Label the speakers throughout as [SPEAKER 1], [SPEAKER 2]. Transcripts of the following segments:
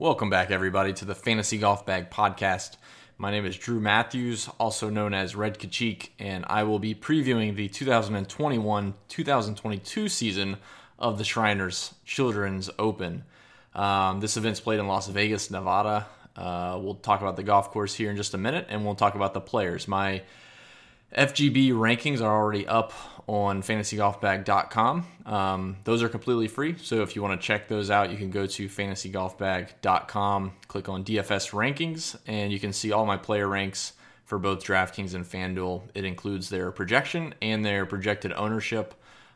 [SPEAKER 1] Welcome back, everybody, to the Fantasy Golf Bag Podcast. My name is Drew Matthews, also known as Red Kachik, and I will be previewing the 2021 2022 season of the Shriners Children's Open. Um, this event's played in Las Vegas, Nevada. Uh, we'll talk about the golf course here in just a minute, and we'll talk about the players. My FGB rankings are already up on fantasygolfbag.com. Um, those are completely free. So if you want to check those out, you can go to fantasygolfbag.com, click on DFS rankings, and you can see all my player ranks for both DraftKings and FanDuel. It includes their projection and their projected ownership,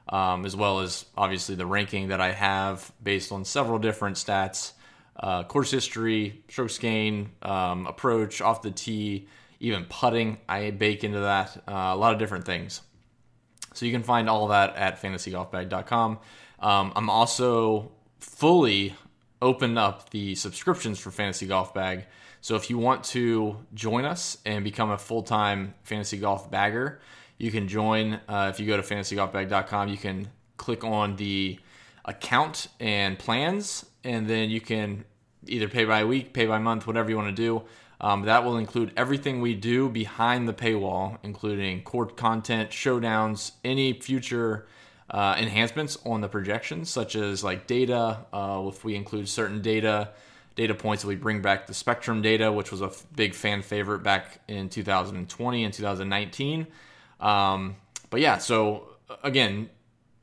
[SPEAKER 1] um, as well as obviously the ranking that I have based on several different stats uh, course history, strokes gain, um, approach, off the tee even putting I bake into that. Uh, a lot of different things. So you can find all that at fantasygolfbag.com. Um, I'm also fully opened up the subscriptions for Fantasy Golf Bag. So if you want to join us and become a full time fantasy golf bagger, you can join. Uh, if you go to fantasygolfbag.com, you can click on the account and plans, and then you can either pay by week, pay by month, whatever you want to do. Um, that will include everything we do behind the paywall, including court content, showdowns, any future uh, enhancements on the projections, such as like data. Uh, if we include certain data, data points we bring back the Spectrum data, which was a f- big fan favorite back in 2020 and 2019. Um, but yeah, so again,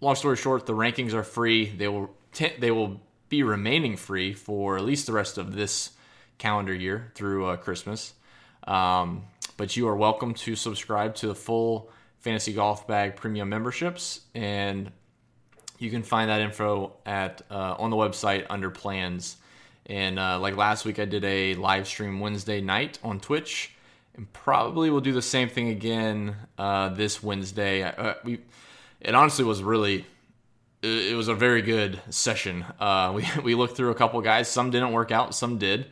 [SPEAKER 1] long story short, the rankings are free. They will t- they will be remaining free for at least the rest of this calendar year through uh, Christmas. Um, but you are welcome to subscribe to the full Fantasy Golf Bag premium memberships, and you can find that info at uh, on the website under plans. And uh, like last week, I did a live stream Wednesday night on Twitch, and probably we'll do the same thing again uh, this Wednesday. Uh, we it honestly was really it was a very good session. Uh, we we looked through a couple guys. Some didn't work out, some did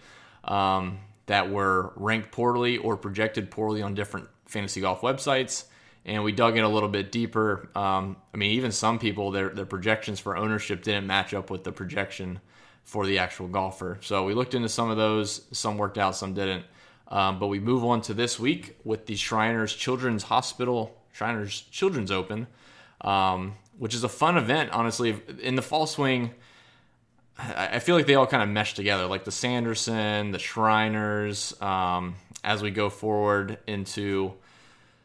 [SPEAKER 1] um, that were ranked poorly or projected poorly on different fantasy golf websites. And we dug in a little bit deeper. Um, I mean, even some people, their, their projections for ownership didn't match up with the projection for the actual golfer. So we looked into some of those. Some worked out, some didn't. Um, but we move on to this week with the Shriners Children's Hospital, Shriners Children's Open, um, which is a fun event, honestly. In the fall swing, I feel like they all kind of mesh together, like the Sanderson, the Shriners. Um, as we go forward into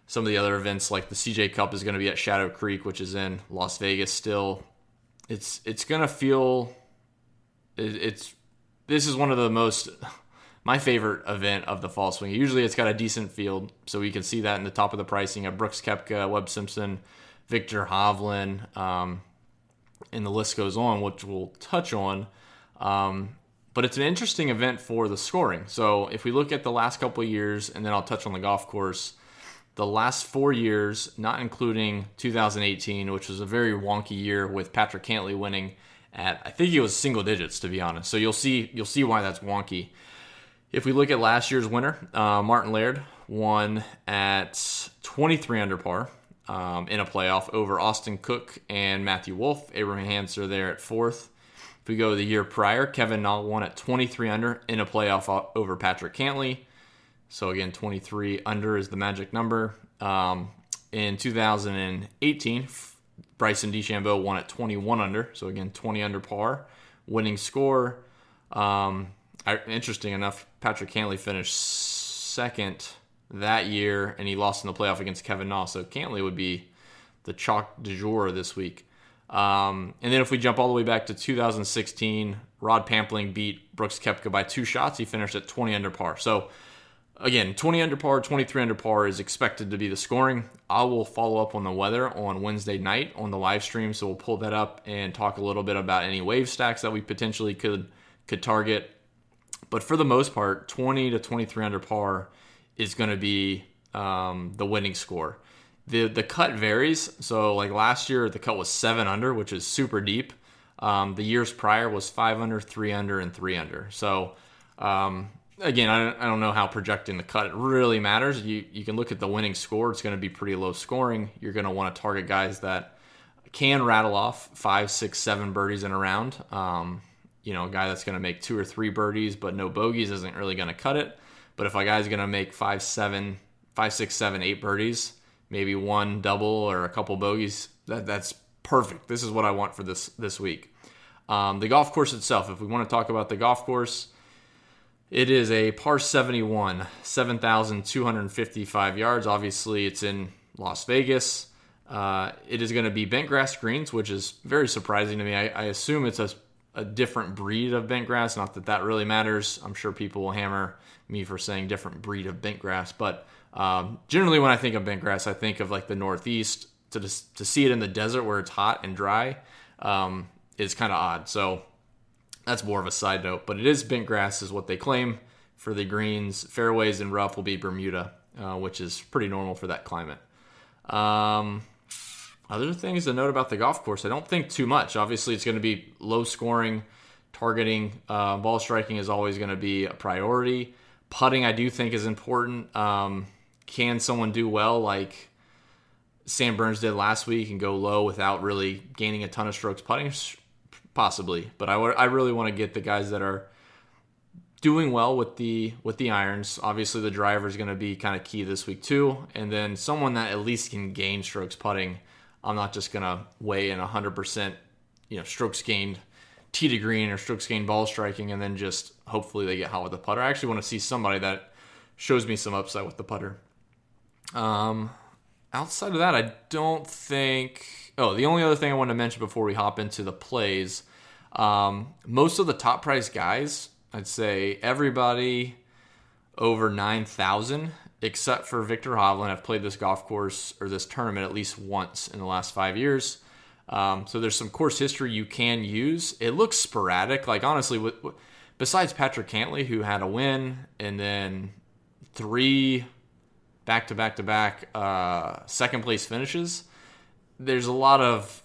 [SPEAKER 1] some of the other events, like the CJ Cup is going to be at Shadow Creek, which is in Las Vegas. Still, it's it's going to feel it, it's this is one of the most my favorite event of the fall swing. Usually, it's got a decent field, so we can see that in the top of the pricing of Brooks Koepka, Webb Simpson, Viktor Hovland. Um, and the list goes on, which we'll touch on. Um, but it's an interesting event for the scoring. So if we look at the last couple years, and then I'll touch on the golf course, the last four years, not including 2018, which was a very wonky year with Patrick Cantlay winning at I think it was single digits to be honest. So you'll see you'll see why that's wonky. If we look at last year's winner, uh, Martin Laird won at 23 under par um, in a playoff over Austin Cook and Matthew Wolff. Abraham Ancer there at fourth. If we go the year prior, Kevin Na won at 23 under in a playoff over Patrick Cantlay. So again, 23 under is the magic number. Um, in 2018, Bryson DeChambeau won at 21 under. So again, 20 under par. Winning score. Um, interesting enough, Patrick Cantlay finished second that year, and he lost in the playoff against Kevin Na. So Cantlay would be the chalk du jour this week. Um, and then if we jump all the way back to 2016, Rod Pampling beat Brooks Koepka by two shots. He finished at 20 under par. So again, 20 under par, 23 under par is expected to be the scoring. I will follow up on the weather on Wednesday night on the live stream, so we'll pull that up and talk a little bit about any wave stacks that we potentially could could target. But for the most part, 20 to 23 under par is going to be um, the winning score. The the cut varies. So like last year, the cut was seven under, which is super deep. Um, the years prior was five under, three under, and three under. So um, again, I don't, I don't know how projecting the cut really matters. You you can look at the winning score; it's going to be pretty low scoring. You're going to want to target guys that can rattle off five, six, seven birdies in a round. Um, you know, a guy that's going to make two or three birdies but no bogeys isn't really going to cut it. But if a guy's going to make five, seven, five, six, seven, eight birdies, maybe one double or a couple bogeys, that, that's perfect. This is what I want for this this week. Um, the golf course itself, if we want to talk about the golf course, it is a par 71, 7,255 yards. Obviously, it's in Las Vegas. Uh, it is going to be bent grass greens, which is very surprising to me. I, I assume it's a, a, different breed of bent grass. Not that that really matters. I'm sure people will hammer me for saying different breed of bent grass. But um, generally, when I think of bent grass, I think of like the Northeast. To, to see it in the desert where it's hot and dry um, is kind of odd. So that's more of a side note. But it is bent grass, is what they claim for the greens. Fairways and rough will be Bermuda, uh, which is pretty normal for that climate. Um, other things to note about the golf course, I don't think too much. Obviously, it's going to be low scoring, targeting, uh, ball striking is always going to be a priority. Putting, I do think, is important. Um, can someone do well like Sam Burns did last week and go low without really gaining a ton of strokes putting? Possibly, but I, I really want to get the guys that are doing well with the with the irons. Obviously, the driver is going to be kind of key this week too, and then someone that at least can gain strokes putting. I'm not just going to weigh in 100%, you know, strokes gained tee to green or strokes gained ball striking, and then just hopefully they get hot with the putter. I actually want to see somebody that shows me some upside with the putter. Um, outside of that, I don't think. Oh, the only other thing I want to mention before we hop into the plays, um, most of the top price guys I'd say everybody over 9,000 except for Viktor Hovland have played this golf course or this tournament at least once in the last five years. Um, so there's some course history you can use. It looks sporadic. Like honestly, with, with, besides Patrick Cantlay, who had a win and then three back to back to back uh, second place finishes, there's a lot of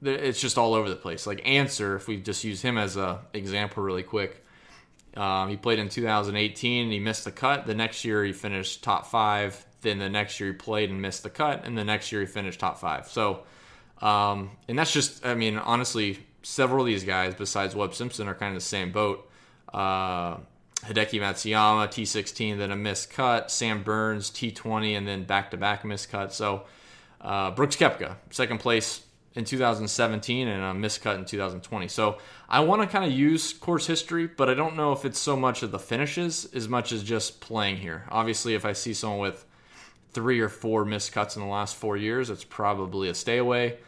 [SPEAKER 1] it's just all over the place. Like Ancer, if we just use him as a example really quick, um, he played in 2018 and he missed the cut. The next year he finished top five. Then the next year he played and missed the cut, and the next year he finished top five. So, um, and that's just, I mean, honestly, several of these guys besides Webb Simpson are kind of the same boat. Uh, Hideki Matsuyama, T16, then a missed cut. Sam Burns, T20, and then back to back missed cut. So, uh, Brooks Koepka, second place in 2017 and a miscut in 2020. So I want to kind of use course history, but I don't know if it's so much of the finishes as much as just playing here. Obviously, if I see someone with three or four miscuts in the last four years, it's probably a stay away.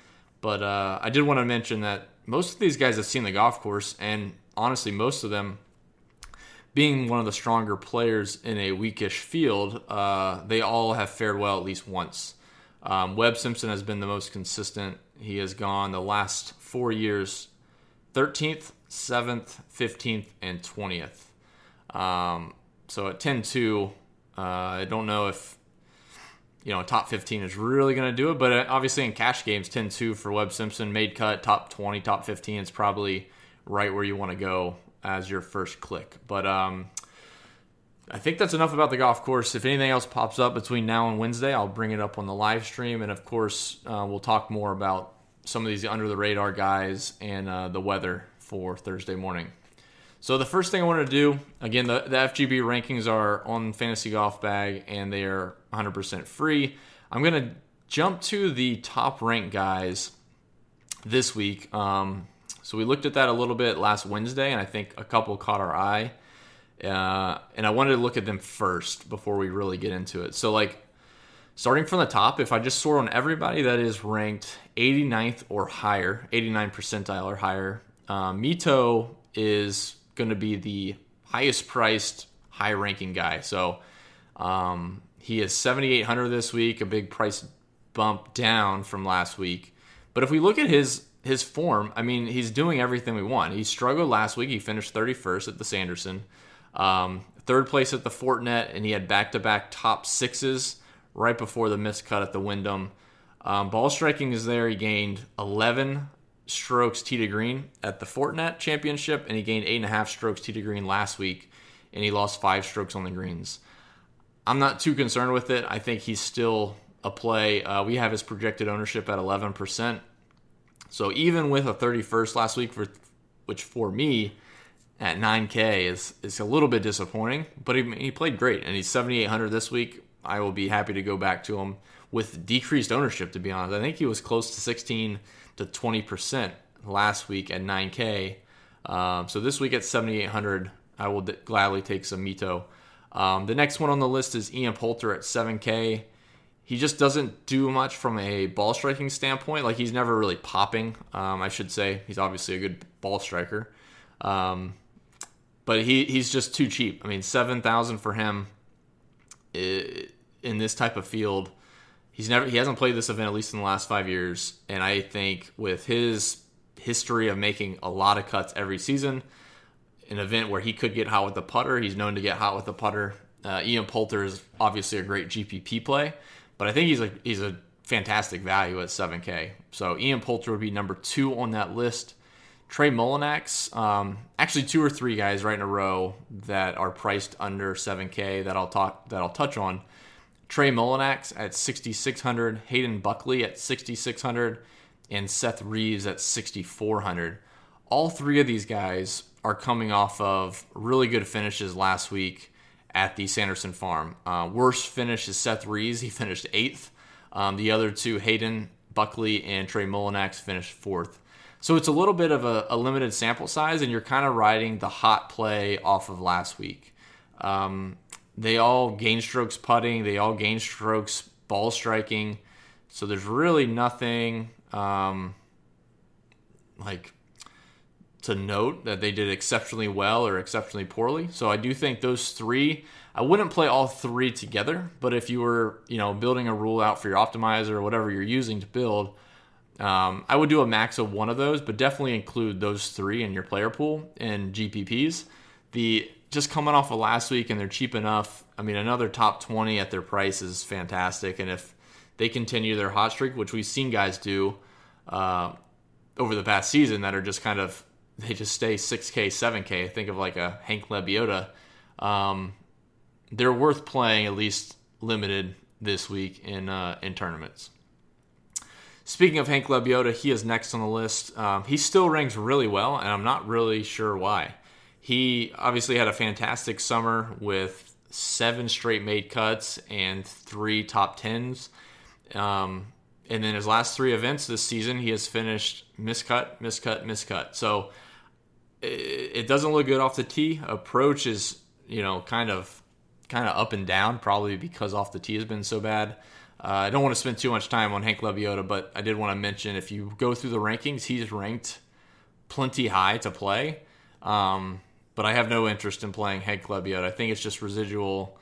[SPEAKER 1] But uh, I did want to mention that most of these guys have seen the golf course, and honestly, most of them being one of the stronger players in a weakish field, uh, they all have fared well at least once. Um, Webb Simpson has been the most consistent he has gone the last four years 13th, 7th, 15th, and 20th. Um, so at 10 2, uh, I don't know if you know top 15 is really going to do it, but uh, obviously in cash games, 10 2 for Webb Simpson, made cut, top 20, top 15 is probably right where you want to go as your first click. But um, I think that's enough about the golf course. If anything else pops up between now and Wednesday, I'll bring it up on the live stream. And of course, uh, we'll talk more about some of these under the radar guys and uh, the weather for Thursday morning. So, the first thing I want to do again, the, the FGB rankings are on Fantasy Golf Bag and they are 100% free. I'm going to jump to the top ranked guys this week. Um, so, we looked at that a little bit last Wednesday, and I think a couple caught our eye. Uh, and I wanted to look at them first before we really get into it. So, like, starting from the top, if I just sort on everybody that is ranked 89th or higher, 89 percentile or higher, uh, Mito is going to be the highest priced, high ranking guy. So, um, he is 7,800 this week, a big price bump down from last week. But if we look at his his form, I mean, he's doing everything we want. He struggled last week. He finished 31st at the Sanderson. Um, third place at the Fortinet, and he had back to back top sixes right before the miscut at the Wyndham. Um, ball striking is there. He gained 11 strokes tee to green at the Fortinet Championship, and he gained eight and a half strokes tee to green last week, and he lost five strokes on the greens. I'm not too concerned with it. I think he's still a play. Uh, we have his projected ownership at 11%. So even with a 31st last week for which for me at 9K is is a little bit disappointing. But he, he played great, and he's 7,800 this week. I will be happy to go back to him with decreased ownership. To be honest, I think he was close to 16 to 20 percent last week at 9K. Um, so this week at 7,800, I will d- gladly take some Mito. Um, the next one on the list is Ian Poulter at 7K. He just doesn't do much from a ball striking standpoint. Like he's never really popping. Um, I should say he's obviously a good ball striker, um, but he he's just too cheap. I mean, seven thousand for him in this type of field. He's never he hasn't played this event at least in the last five years, and I think with his history of making a lot of cuts every season, an event where he could get hot with the putter, he's known to get hot with the putter. Uh, Ian Poulter is obviously a great GPP play, but I think he's a he's a fantastic value at 7K. So Ian Poulter would be number two on that list. Trey Mullinax, um, actually two or three guys right in a row that are priced under 7K that I'll talk that I'll touch on. Trey Mullinax at 6600, Hayden Buckley at 6600, and Seth Reeves at 6400. All three of these guys are coming off of really good finishes last week at the Sanderson Farm. Uh, worst finish is Seth Reeves. He finished eighth. Um, the other two, Hayden Buckley and Trey Mullinax, finished fourth. So it's a little bit of a, a limited sample size, and you're kind of riding the hot play off of last week. Um, they all gain strokes putting, they all gain strokes ball striking. So there's really nothing um, like to note that they did exceptionally well or exceptionally poorly. So I do think those three. I wouldn't play all three together, but if you were, you know, building a rule out for your optimizer or whatever you're using to build, um, I would do a max of one of those, but definitely include those three in your player pool and GPPs. The just coming off of last week and they're cheap enough. I mean, another top 20 at their price is fantastic, and if they continue their hot streak, which we've seen guys do uh, over the past season, that are just kind of they just stay 6K, 7K. Think of like a Hank Lebioda. Um, they're worth playing at least limited this week in uh, in tournaments. Speaking of Hank Lebioda, he is next on the list. Um, he still ranks really well, and I'm not really sure why. He obviously had a fantastic summer with seven straight made cuts and three top tens. Um, and then his last three events this season, he has finished miscut, miscut, miscut. So it doesn't look good off the tee. Approach is, you know, kind of kind of up and down, probably because off the tee has been so bad. Uh, I don't want to spend too much time on Hank Lebioda, but I did want to mention if you go through the rankings, he's ranked plenty high to play. Um, but I have no interest in playing Hank Lebioda. I think it's just residual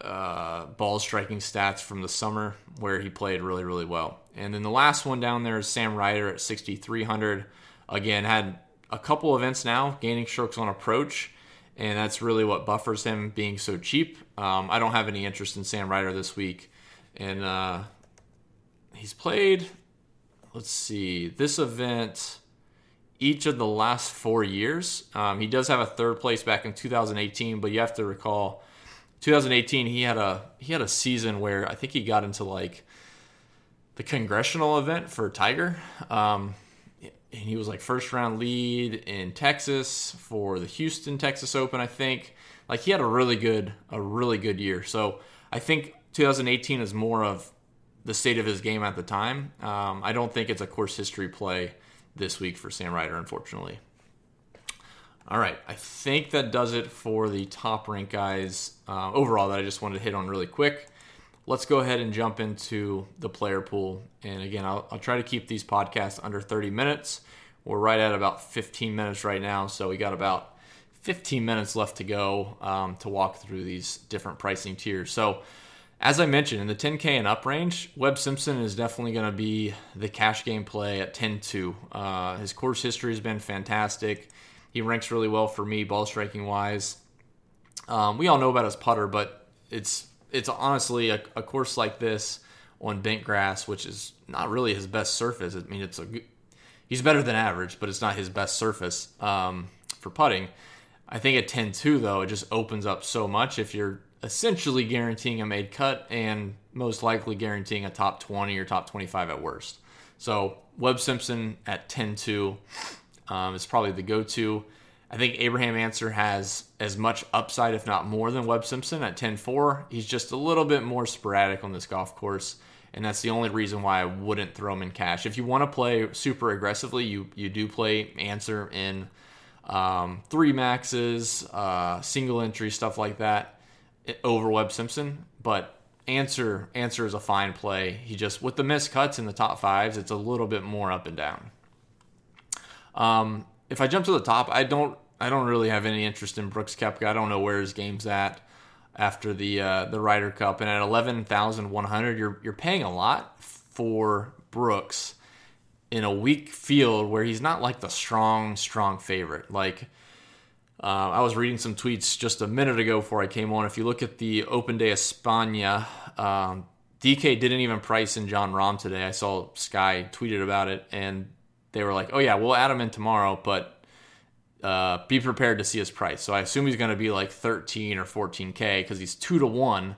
[SPEAKER 1] uh, ball striking stats from the summer where he played really, really well. And then the last one down there is Sam Ryder at 6,300. Again, had a couple events now gaining strokes on approach, and that's really what buffers him being so cheap. Um, I don't have any interest in Sam Ryder this week, and uh, he's played. Let's see this event. Each of the last four years, um, he does have a third place back in 2018, but you have to recall 2018 he had a he had a season where I think he got into like the congressional event for Tiger. Um, and he was like first round lead in Texas for the Houston Texas Open, I think. Like he had a really good a really good year. So I think 2018 is more of the state of his game at the time. Um, I don't think it's a course history play this week for Sam Ryder, unfortunately. All right, I think that does it for the top rank guys uh, overall that I just wanted to hit on really quick. Let's go ahead and jump into the player pool. And again, I'll, I'll try to keep these podcasts under 30 minutes. We're right at about 15 minutes right now, so we got about 15 minutes left to go um, to walk through these different pricing tiers. So, as I mentioned, in the 10K and up range, Webb Simpson is definitely going to be the cash game play at 10 2. Uh, his course history has been fantastic. He ranks really well for me, ball striking wise. Um, we all know about his putter, but it's it's honestly a, a, course like this on bent grass, which is not really his best surface. I mean, it's a he's better than average, but it's not his best surface um, for putting. I think at 10-2 though, it just opens up so much if you're essentially guaranteeing a made cut and most likely guaranteeing a top 20 or top 25 at worst. So Webb Simpson at 10-2. um, is probably the go-to. I think Abraham Ancer has as much upside, if not more, than Webb Simpson at 10-4. He's just a little bit more sporadic on this golf course, and that's the only reason why I wouldn't throw him in cash. If you want to play super aggressively, you you do play Ancer in um, three maxes, uh, single entry stuff like that over Webb Simpson, but Ancer Ancer is a fine play. He just with the missed cuts in the top fives, it's a little bit more up and down. Um, if I jump to the top, I don't I don't really have any interest in Brooks Koepka. I don't know where his game's at after the uh, the Ryder Cup, and at eleven thousand one hundred, you're you're paying a lot for Brooks in a weak field where he's not like the strong strong favorite. Like uh, I was reading some tweets just a minute ago before I came on. If you look at the Open de España, um, DK didn't even price in Jon Rahm today. I saw Sky tweeted about it, and they were like, "Oh yeah, we'll add him in tomorrow, but uh, be prepared to see his price." So I assume he's going to be like 13 or 14k because he's two to one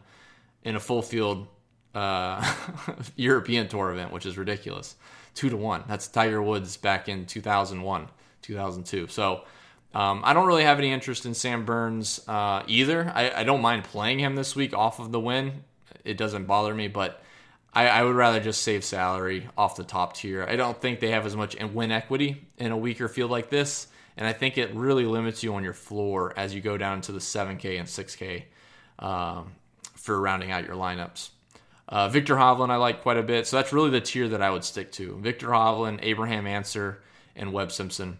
[SPEAKER 1] in a full field uh, European Tour event, which is ridiculous. Two to one. That's Tiger Woods back in 2001, 2002. So um, I don't really have any interest in Sam Burns uh, either. I, I, don't mind playing him this week off of the win. It doesn't bother me, but I, I, would rather just save salary off the top tier. I don't think they have as much win equity in a weaker field like this, and I think it really limits you on your floor as you go down to the 7K and 6K um, for rounding out your lineups. Uh, Viktor Hovland I like quite a bit, so that's really the tier that I would stick to. Viktor Hovland, Abraham Ancer, and Webb Simpson.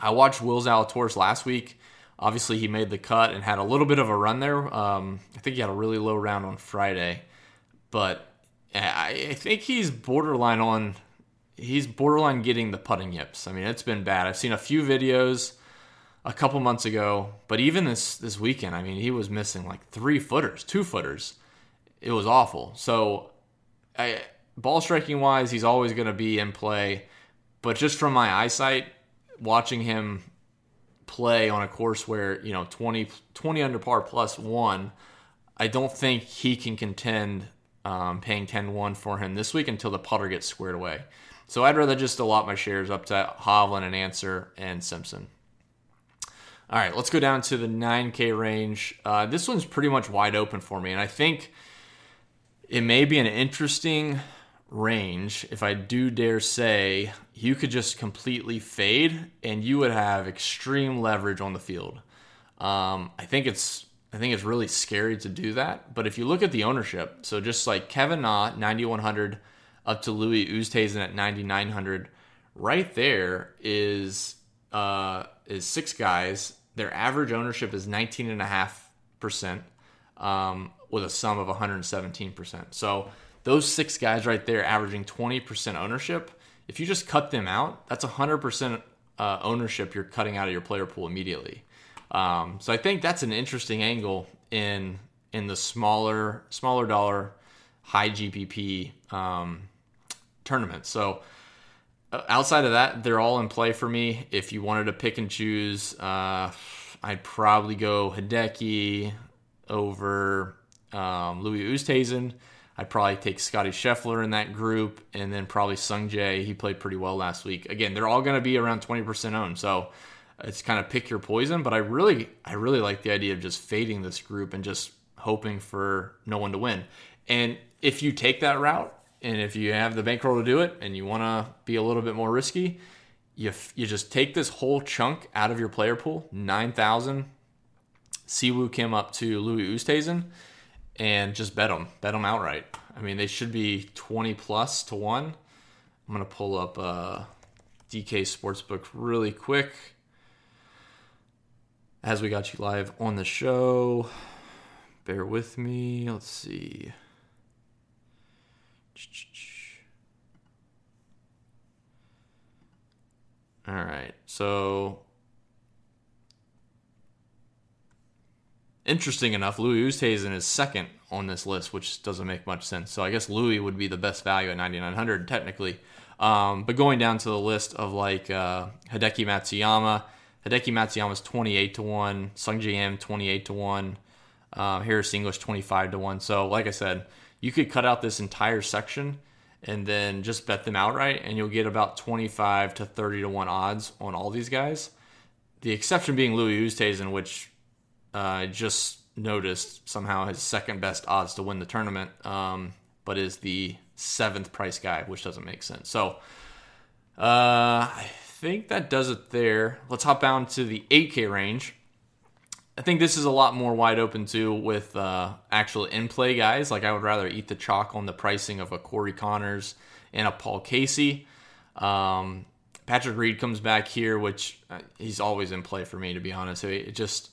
[SPEAKER 1] I watched Will Zalatoris last week. Obviously, he made the cut and had a little bit of a run there. Um, I think he had a really low round on Friday, but I think he's borderline on. He's borderline getting the putting yips. I mean, it's been bad. I've seen a few videos a couple months ago, but even this this weekend, I mean, he was missing like three footers, two footers. It was awful. So, I, ball striking wise, he's always going to be in play, but just from my eyesight, watching him play on a course where you know 20, 20 under par plus one, I don't think he can contend um, paying 10-1 for him this week until the putter gets squared away. So I'd rather just allot my shares up to Hovland and Ancer and Simpson. All right, let's go down to the 9K range. Uh, this one's pretty much wide open for me, and I think it may be an interesting range, if I do dare say, you could just completely fade and you would have extreme leverage on the field. Um, I think it's I think it's really scary to do that. But if you look at the ownership, so just like Kevin Na, 9100 up to Louis Oosthuizen at 9900, right there is uh, is six guys. Their average ownership is 19.5% um, with a sum of 117%. So those six guys right there averaging 20% ownership, if you just cut them out, that's 100% uh, ownership you're cutting out of your player pool immediately. Um, so I think that's an interesting angle in in the smaller smaller dollar high GPP um, tournaments. So uh, outside of that, they're all in play for me. If you wanted to pick and choose, uh, I'd probably go Hideki over um, Louis Oosthuizen. I'd probably take Scotty Scheffler in that group, and then probably Sung Jae. He played pretty well last week. Again, they're all going to be around 20% owned, so it's kind of pick your poison. But I really, I really like the idea of just fading this group and just hoping for no one to win. And if you take that route, and if you have the bankroll to do it, and you want to be a little bit more risky, you you just take this whole chunk out of your player pool, nine thousand. Si Woo Kim up to Louis Oosthuizen and just bet them, bet them outright. I mean, they should be 20 plus to one. I'm going to pull up uh, DK Sportsbook really quick as we got you live on the show. Bear with me. Let's see. All right. So interesting enough, Louis Oosthuizen is second on this list, which doesn't make much sense. So I guess Louis would be the best value at 9,900 technically. Um, but going down to the list of like uh, Hideki Matsuyama, Hideki Matsuyama is 28 to 1, Sung Jae 28 to 1, uh, Harris English 25 to 1. So, like I said, you could cut out this entire section and then just bet them outright, and you'll get about 25 to 30 to 1 odds on all these guys. The exception being Louis Oosthuizen, which uh, I just noticed somehow has second best odds to win the tournament, um, but is the seventh price guy, which doesn't make sense. So uh, I think that does it there. Let's hop down to the 8K range. I think this is a lot more wide open too with uh, actual in play guys. Like I would rather eat the chalk on the pricing of a Corey Conners and a Paul Casey. Um, Patrick Reed comes back here, which uh, he's always in play for me to be honest. So It just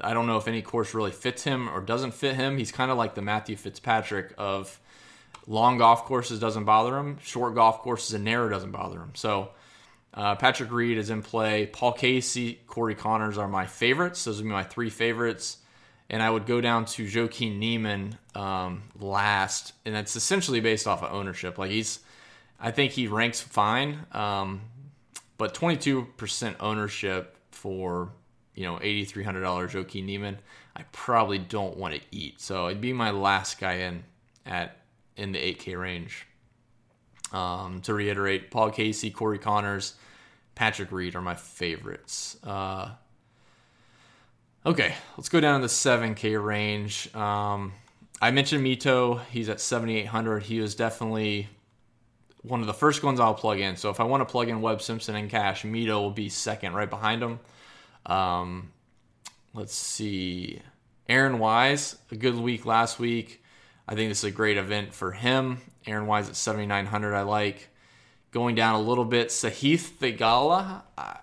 [SPEAKER 1] I don't know if any course really fits him or doesn't fit him. He's kind of like the Matthew Fitzpatrick of long golf courses doesn't bother him, short golf courses and narrow doesn't bother him. So uh, Patrick Reed is in play. Paul Casey, Corey Conners are my favorites. Those would be my three favorites. And I would go down to Joaquin Niemann um, last. And it's essentially based off of ownership. Like he's, I think he ranks fine. Um, but 22% ownership for, you know, $8,300 Joaquin Niemann, I probably don't want to eat. So it'd be my last guy in at in the 8K range. Um, to reiterate, Paul Casey, Corey Conners, Patrick Reed are my favorites. Uh, okay, let's go down to the 7K range. Um, I mentioned Mito. He's at 7,800. He was definitely one of the first ones I'll plug in. So if I want to plug in Webb Simpson and cash, Mito will be second right behind him. Um, let's see. Aaron Wise, a good week last week. I think this is a great event for him. Aaron Wise at 7,900, I like. Going down a little bit, Sahith Theegala, uh,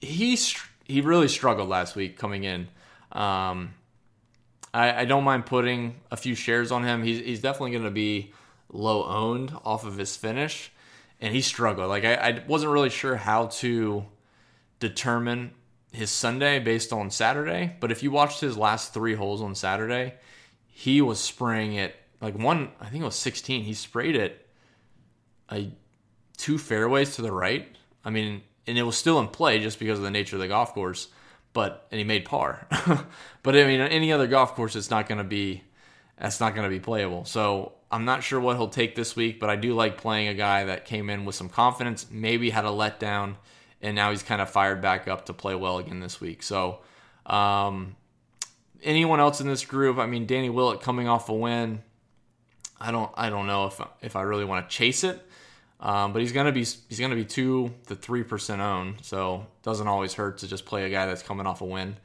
[SPEAKER 1] he, he really struggled last week coming in. Um, I, I, don't mind putting a few shares on him. He's, he's definitely going to be low owned off of his finish, and he struggled. Like I, I wasn't really sure how to determine his Sunday based on Saturday, but if you watched his last three holes on Saturday, he was spraying it like one. I think it was 16. He sprayed it a two fairways to the right. I mean, and it was still in play just because of the nature of the golf course. But and he made par. but I mean, any other golf course, it's not going to be that's not going to be playable. So I'm not sure what he'll take this week, but I do like playing a guy that came in with some confidence, maybe had a letdown, and now he's kind of fired back up to play well again this week. So um, anyone else in this group, I mean, Danny Willett coming off a win. I don't, I don't know if if I really want to chase it, um, but he's gonna be he's gonna be two to three percent owned, so doesn't always hurt to just play a guy that's coming off a win.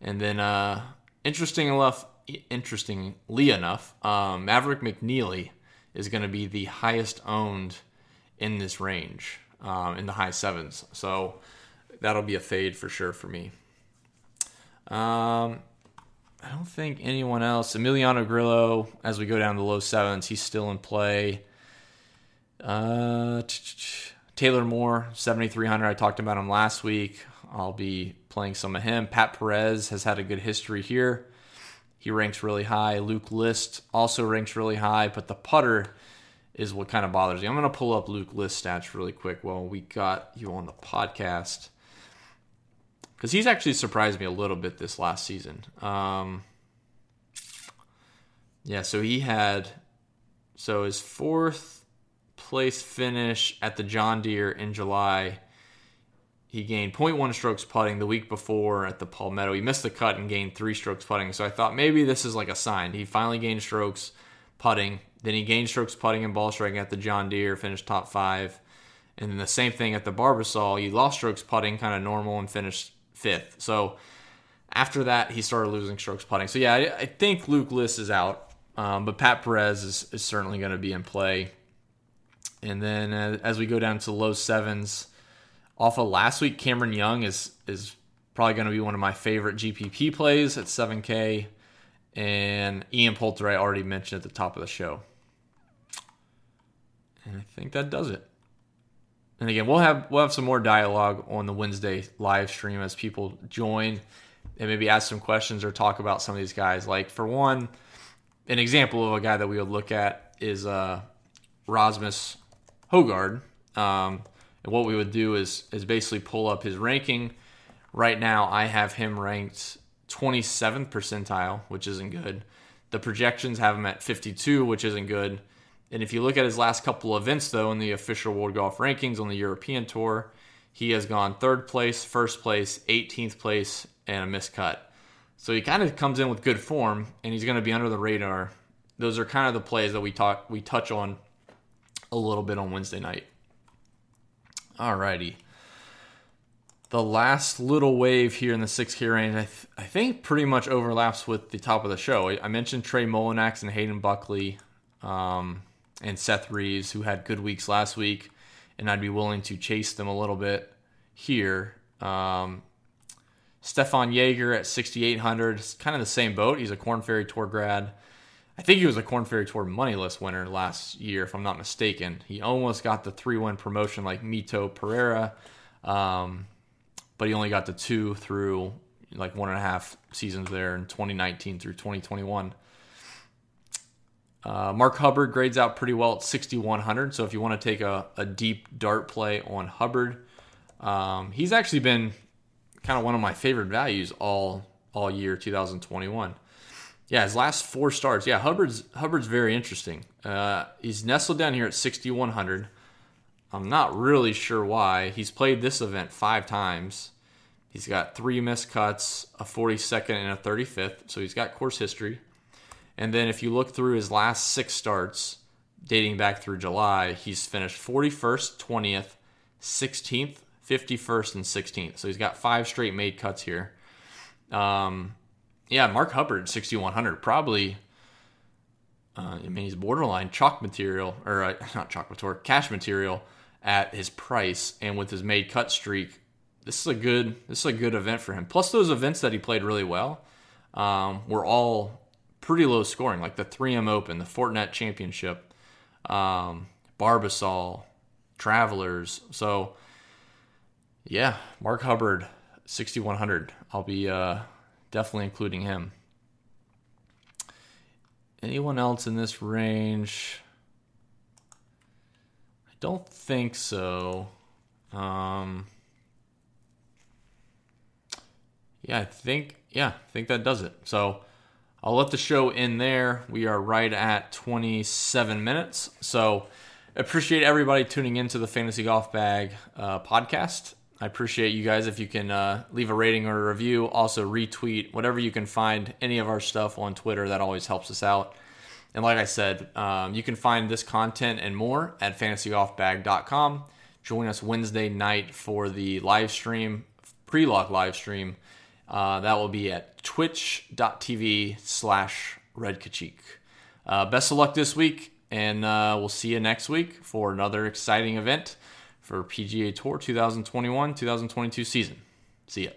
[SPEAKER 1] And then, uh, interesting enough, interestingly enough, um, Maverick McNealy is going to be the highest owned in this range, um, in the high sevens. So that'll be a fade for sure for me. Um, I don't think anyone else. Emiliano Grillo, as we go down the low sevens, he's still in play. Uh, Taylor Moore, 7,300. I talked about him last week. I'll be playing some of him. Pat Perez has had a good history here. He ranks really high. Luke List also ranks really high, but the putter is what kind of bothers me. I'm going to pull up Luke List stats really quick while we got you on the podcast because he's actually surprised me a little bit this last season. Um, yeah, so he had so his fourth place finish at the John Deere in July. He gained 0.1 strokes putting the week before at the Palmetto. He missed the cut and gained three strokes putting. So I thought maybe this is like a sign. He finally gained strokes putting. Then he gained strokes putting and ball striking at the John Deere, finished top five. And then the same thing at the Barbasol. He lost strokes putting, kind of normal, and finished fifth. So after that, he started losing strokes putting. So yeah, I, I think Luke List is out, um, but Pat Perez is, is certainly going to be in play. And then uh, as we go down to low sevens, off of last week, Cameron Young is is probably going to be one of my favorite GPP plays at 7K. And Ian Poulter, I already mentioned at the top of the show. And I think that does it. And again, we'll have we'll have some more dialogue on the Wednesday live stream as people join and maybe ask some questions or talk about some of these guys. Like for one, an example of a guy that we would look at is uh, Højgaard. Um, and what we would do is is basically pull up his ranking. Right now, I have him ranked 27th percentile, which isn't good. The projections have him at 52, which isn't good. and if you look at his last couple events, though, in the official World Golf rankings on the European Tour, he has gone third place, first place, 18th place, and a miscut. So he kind of comes in with good form, and he's going to be under the radar. Those are kind of the plays that we talk we touch on a little bit on Wednesday night. Alrighty. The last little wave here in the 6K range, I, th- I think pretty much overlaps with the top of the show. I, I mentioned Trey Mullinax and Hayden Buckley um, and Seth Reeves, who had good weeks last week, and I'd be willing to chase them a little bit here. Um, Stephan Jaeger at 6,800, kind of the same boat. He's a Corn Ferry Tour grad. I think he was a Corn Ferry Tour money list winner last year, if I'm not mistaken. He almost got the three win promotion like Mito Pereira, um, but he only got the two through like one and a half seasons there in 2019 through 2021. Uh, Mark Hubbard grades out pretty well at 6,100. So if you want to take a, a deep dart play on Hubbard, um, he's actually been kind of one of my favorite values all all year 2021. Yeah, his last four starts. Yeah, Hubbard's Hubbard's very interesting. Uh, he's nestled down here at 6100. I'm not really sure why. He's played this event five times. He's got three missed cuts, a 42nd and a 35th, so he's got course history. And then if you look through his last six starts, dating back through July, he's finished 41st, 20th, 16th, 51st, and 16th. So he's got five straight made cuts here. Um, yeah, Mark Hubbard, 6,100, probably. Uh, I mean, he's borderline chalk material, or uh, not chalk material, cash material at his price, and with his made cut streak, this is a good this is a good event for him. Plus, those events that he played really well um, were all pretty low scoring, like the 3M Open, the Fortinet Championship, um, Barbasol, Travelers. So, yeah, Mark Hubbard, 6100. I'll be uh, definitely including him. Anyone else in this range? Don't think so. Um, yeah, I think yeah, I think that does it. So I'll let the show in there. We are right at 27 minutes. So appreciate everybody tuning into the Fantasy Golf Bag uh, podcast. I appreciate you guys if you can uh, leave a rating or a review. Also, retweet whatever you can find any of our stuff on Twitter. That always helps us out. And like I said, um, you can find this content and more at fantasygolfbag.com. Join us Wednesday night for the live stream, pre lock live stream. Uh, that will be at twitch.tv slash redkachik. Uh, best of luck this week, and uh, we'll see you next week for another exciting event for PGA Tour 2021 2022 season. See ya.